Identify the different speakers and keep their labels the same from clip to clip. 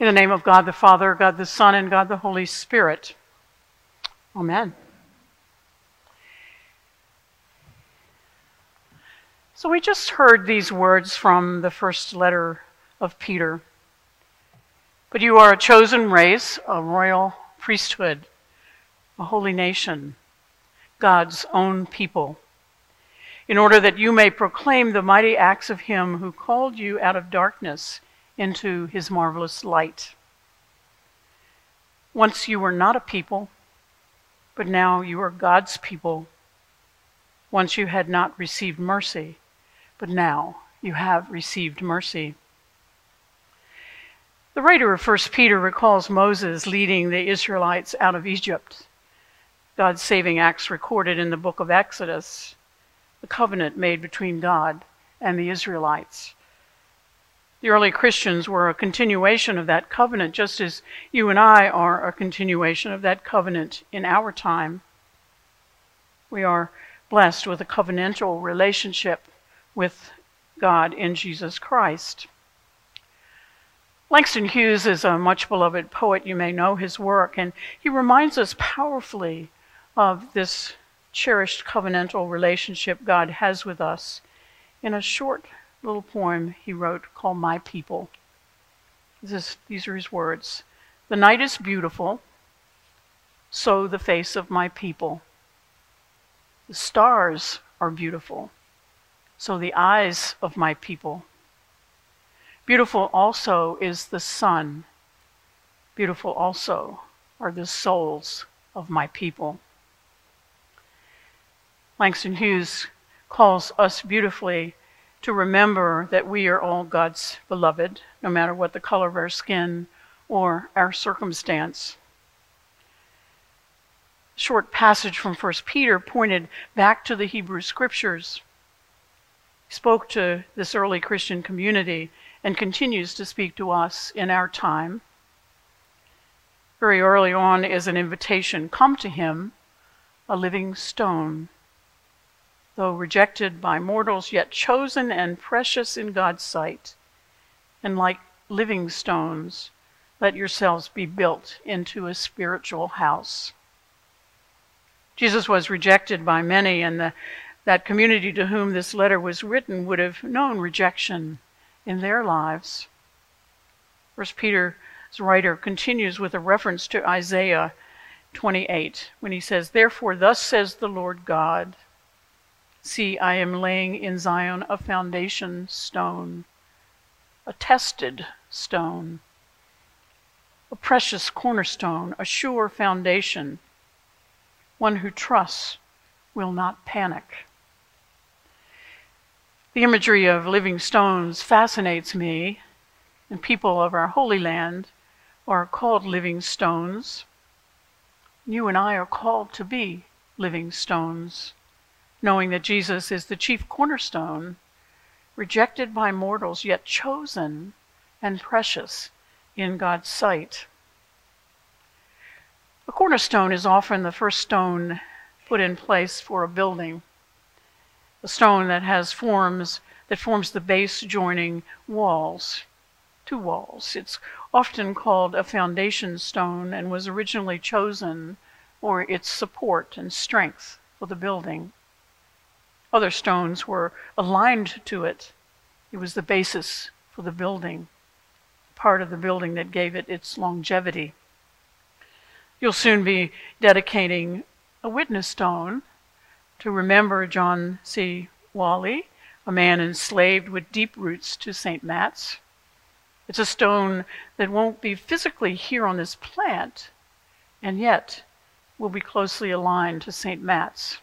Speaker 1: In the name of God the Father, God the Son, and God the Holy Spirit. Amen. So we just heard these words from the first letter of Peter. But you are a chosen race, a royal priesthood, a holy nation, God's own people, in order that you may proclaim the mighty acts of Him who called you out of darkness into His marvelous light. Once you were not a people, but now you are God's people. Once you had not received mercy but now you have received mercy. The writer of 1 Peter recalls Moses leading the Israelites out of Egypt, God's saving acts recorded in the book of Exodus, the covenant made between God and the Israelites. The early Christians were a continuation of that covenant, just as you and I are a continuation of that covenant in our time. We are blessed with a covenantal relationship with God in Jesus Christ. Langston Hughes is a much beloved poet. You may know his work, and he reminds us powerfully of this cherished covenantal relationship God has with us in a short little poem he wrote called My People. This, these are his words The night is beautiful, so the face of my people. The stars are beautiful, so the eyes of my people. Beautiful also is the sun. Beautiful also are the souls of my people. Langston Hughes calls us beautifully to remember that we are all God's beloved, no matter what the color of our skin or our circumstance. A short passage from 1 Peter pointed back to the Hebrew scriptures spoke to this early Christian community and continues to speak to us in our time. Very early on is an invitation come to him, a living stone. Though rejected by mortals, yet chosen and precious in God's sight. And like living stones, let yourselves be built into a spiritual house. Jesus was rejected by many, and the that community to whom this letter was written would have known rejection in their lives. First Peter's writer continues with a reference to Isaiah 28 when he says, Therefore, thus says the Lord God See, I am laying in Zion a foundation stone, a tested stone, a precious cornerstone, a sure foundation. One who trusts will not panic. The imagery of living stones fascinates me, and people of our Holy Land are called living stones. You and I are called to be living stones, knowing that Jesus is the chief cornerstone, rejected by mortals, yet chosen and precious in God's sight. A cornerstone is often the first stone put in place for a building a stone that has forms that forms the base joining walls, two walls. It's often called a foundation stone and was originally chosen for its support and strength for the building. Other stones were aligned to it. It was the basis for the building, part of the building that gave it its longevity. You'll soon be dedicating a witness stone to remember John C. Wally, a man enslaved with deep roots to St. Matt's. It's a stone that won't be physically here on this plant, and yet will be closely aligned to St. Matt's.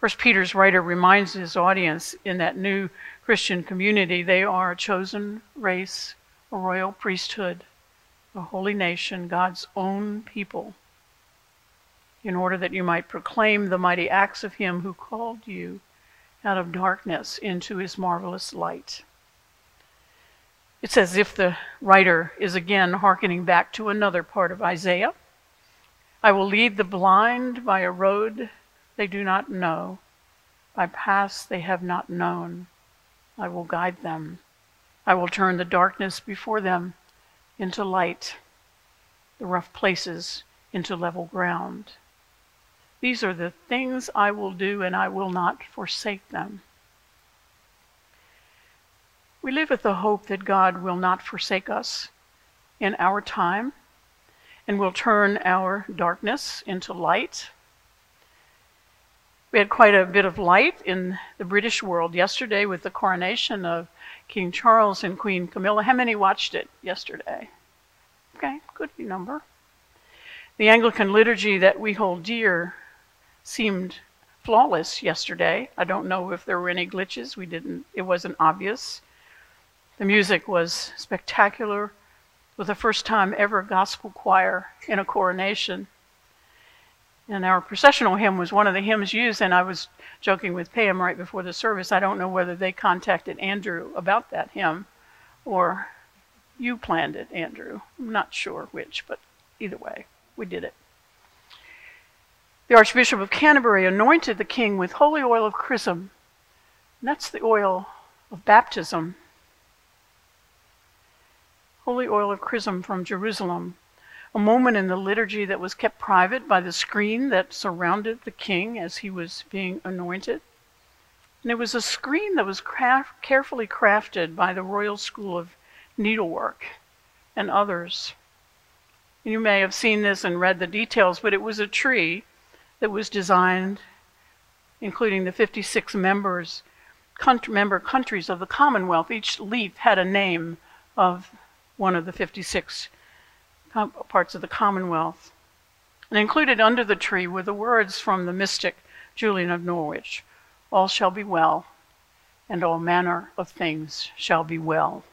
Speaker 1: First Peter's writer reminds his audience in that new Christian community they are a chosen race, a royal priesthood, a holy nation, God's own people in order that you might proclaim the mighty acts of him who called you out of darkness into his marvelous light. It's as if the writer is again hearkening back to another part of Isaiah. I will lead the blind by a road they do not know, by paths they have not known. I will guide them. I will turn the darkness before them into light, the rough places into level ground. These are the things I will do, and I will not forsake them. We live with the hope that God will not forsake us in our time and will turn our darkness into light. We had quite a bit of light in the British world yesterday with the coronation of King Charles and Queen Camilla. How many watched it yesterday? Okay, good number. The Anglican liturgy that we hold dear seemed flawless yesterday. I don't know if there were any glitches. We didn't it wasn't obvious. The music was spectacular with the first time ever gospel choir in a coronation. And our processional hymn was one of the hymns used, and I was joking with Pam right before the service. I don't know whether they contacted Andrew about that hymn or you planned it, Andrew. I'm not sure which, but either way, we did it. The Archbishop of Canterbury anointed the king with holy oil of chrism. And that's the oil of baptism holy oil of chrism from Jerusalem, a moment in the liturgy that was kept private by the screen that surrounded the king as he was being anointed. And it was a screen that was craft, carefully crafted by the Royal School of Needlework and others. You may have seen this and read the details, but it was a tree that was designed, including the 56 members, country, member countries of the Commonwealth. Each leaf had a name of one of the 56 parts of the Commonwealth. And included under the tree were the words from the mystic Julian of Norwich All shall be well, and all manner of things shall be well.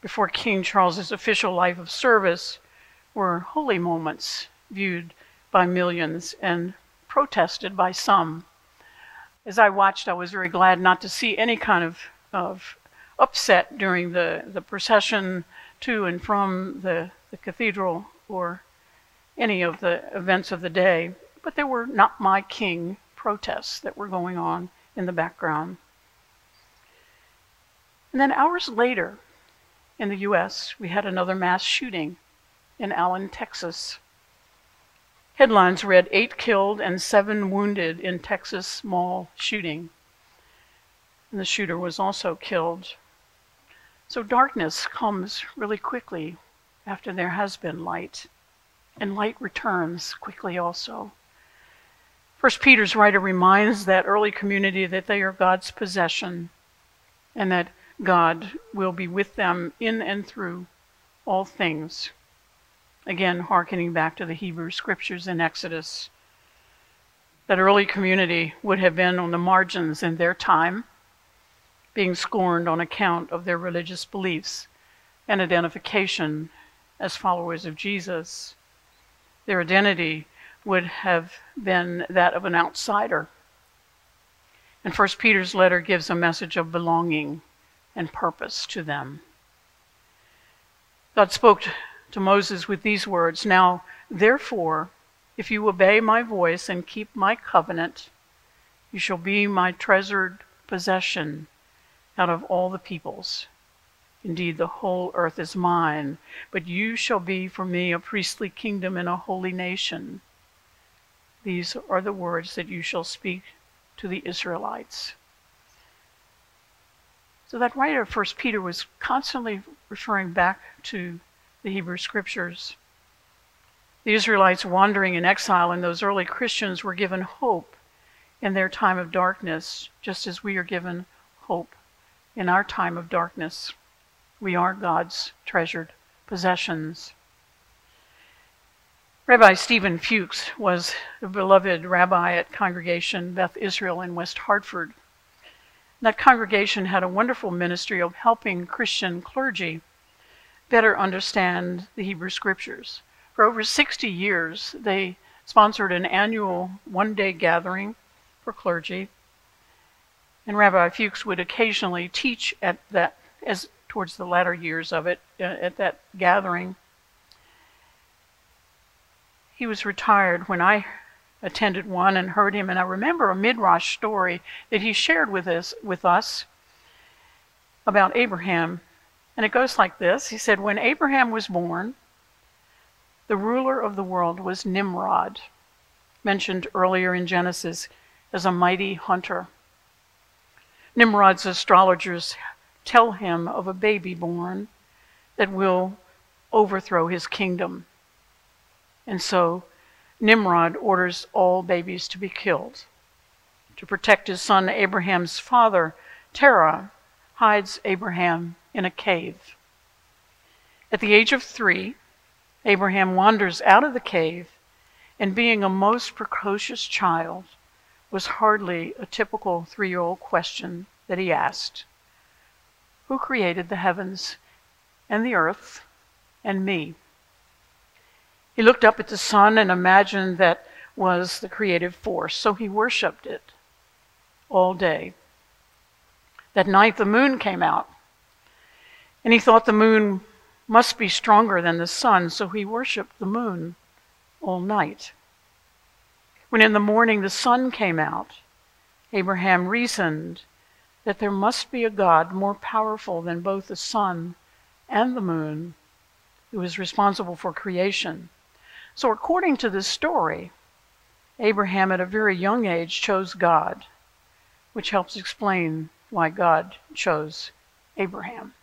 Speaker 1: Before King Charles's official life of service were holy moments viewed by millions and protested by some. As I watched, I was very glad not to see any kind of, of upset during the, the procession to and from the, the cathedral or any of the events of the day, but there were not my king protests that were going on in the background. And then hours later, in the US, we had another mass shooting in Allen, Texas. Headlines read Eight killed and seven wounded in Texas mall shooting. And the shooter was also killed. So darkness comes really quickly after there has been light, and light returns quickly also. First Peter's writer reminds that early community that they are God's possession and that God will be with them in and through all things. Again, hearkening back to the Hebrew scriptures in Exodus. That early community would have been on the margins in their time being scorned on account of their religious beliefs and identification as followers of Jesus. Their identity would have been that of an outsider. And First Peter's letter gives a message of belonging and purpose to them. God spoke to Moses with these words Now, therefore, if you obey my voice and keep my covenant, you shall be my treasured possession out of all the peoples. Indeed, the whole earth is mine, but you shall be for me a priestly kingdom and a holy nation. These are the words that you shall speak to the Israelites. So that writer of First Peter was constantly referring back to the Hebrew scriptures. The Israelites wandering in exile and those early Christians were given hope in their time of darkness, just as we are given hope in our time of darkness. We are God's treasured possessions. Rabbi Stephen Fuchs was a beloved rabbi at Congregation Beth Israel in West Hartford. That congregation had a wonderful ministry of helping Christian clergy better understand the Hebrew Scriptures. For over 60 years, they sponsored an annual one day gathering for clergy and Rabbi Fuchs would occasionally teach at that, as towards the latter years of it, uh, at that gathering. He was retired when I attended one and heard him, and I remember a midrash story that he shared with us. With us about Abraham, and it goes like this He said, When Abraham was born, the ruler of the world was Nimrod, mentioned earlier in Genesis as a mighty hunter. Nimrod's astrologers tell him of a baby born that will overthrow his kingdom. And so Nimrod orders all babies to be killed. To protect his son Abraham's father, Terah hides Abraham in a cave. At the age of three, Abraham wanders out of the cave, and being a most precocious child, was hardly a typical three year old question that he asked Who created the heavens and the earth and me? He looked up at the sun and imagined that was the creative force, so he worshiped it all day. That night the moon came out, and he thought the moon must be stronger than the sun, so he worshiped the moon all night. When in the morning the sun came out, Abraham reasoned that there must be a God more powerful than both the sun and the moon, who is responsible for creation. So, according to this story, Abraham at a very young age chose God, which helps explain why God chose Abraham.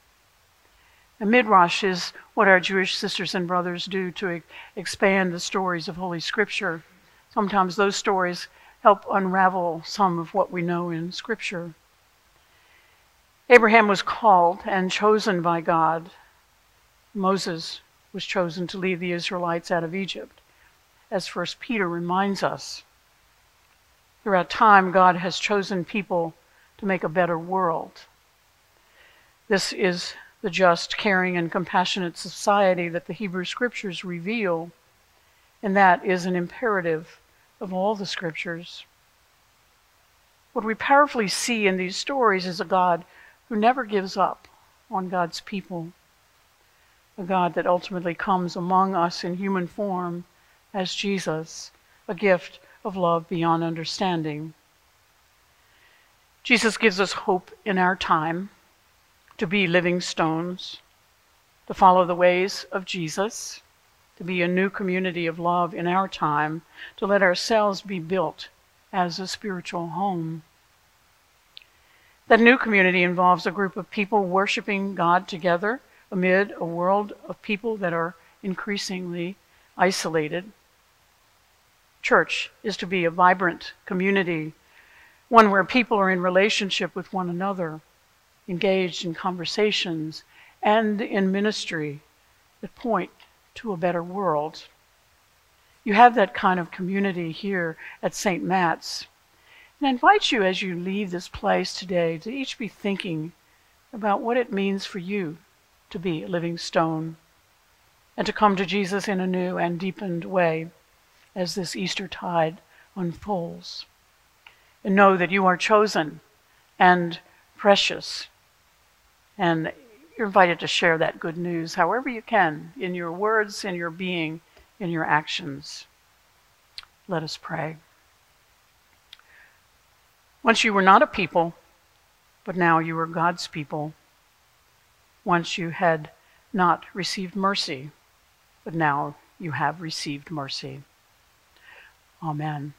Speaker 1: A midrash is what our Jewish sisters and brothers do to expand the stories of Holy Scripture Sometimes those stories help unravel some of what we know in Scripture. Abraham was called and chosen by God. Moses was chosen to lead the Israelites out of Egypt, as First Peter reminds us. Throughout time, God has chosen people to make a better world. This is the just, caring, and compassionate society that the Hebrew Scriptures reveal, and that is an imperative of all the scriptures. What we powerfully see in these stories is a God who never gives up on God's people, a God that ultimately comes among us in human form as Jesus, a gift of love beyond understanding. Jesus gives us hope in our time to be living stones, to follow the ways of Jesus to be a new community of love in our time, to let ourselves be built as a spiritual home. That new community involves a group of people worshiping God together amid a world of people that are increasingly isolated. Church is to be a vibrant community, one where people are in relationship with one another, engaged in conversations and in ministry that point to a better world. You have that kind of community here at St. Matt's. And I invite you as you leave this place today to each be thinking about what it means for you to be a living stone and to come to Jesus in a new and deepened way as this Easter tide unfolds. And know that you are chosen and precious and you're invited to share that good news however you can in your words, in your being, in your actions. Let us pray. Once you were not a people, but now you are God's people. Once you had not received mercy, but now you have received mercy. Amen.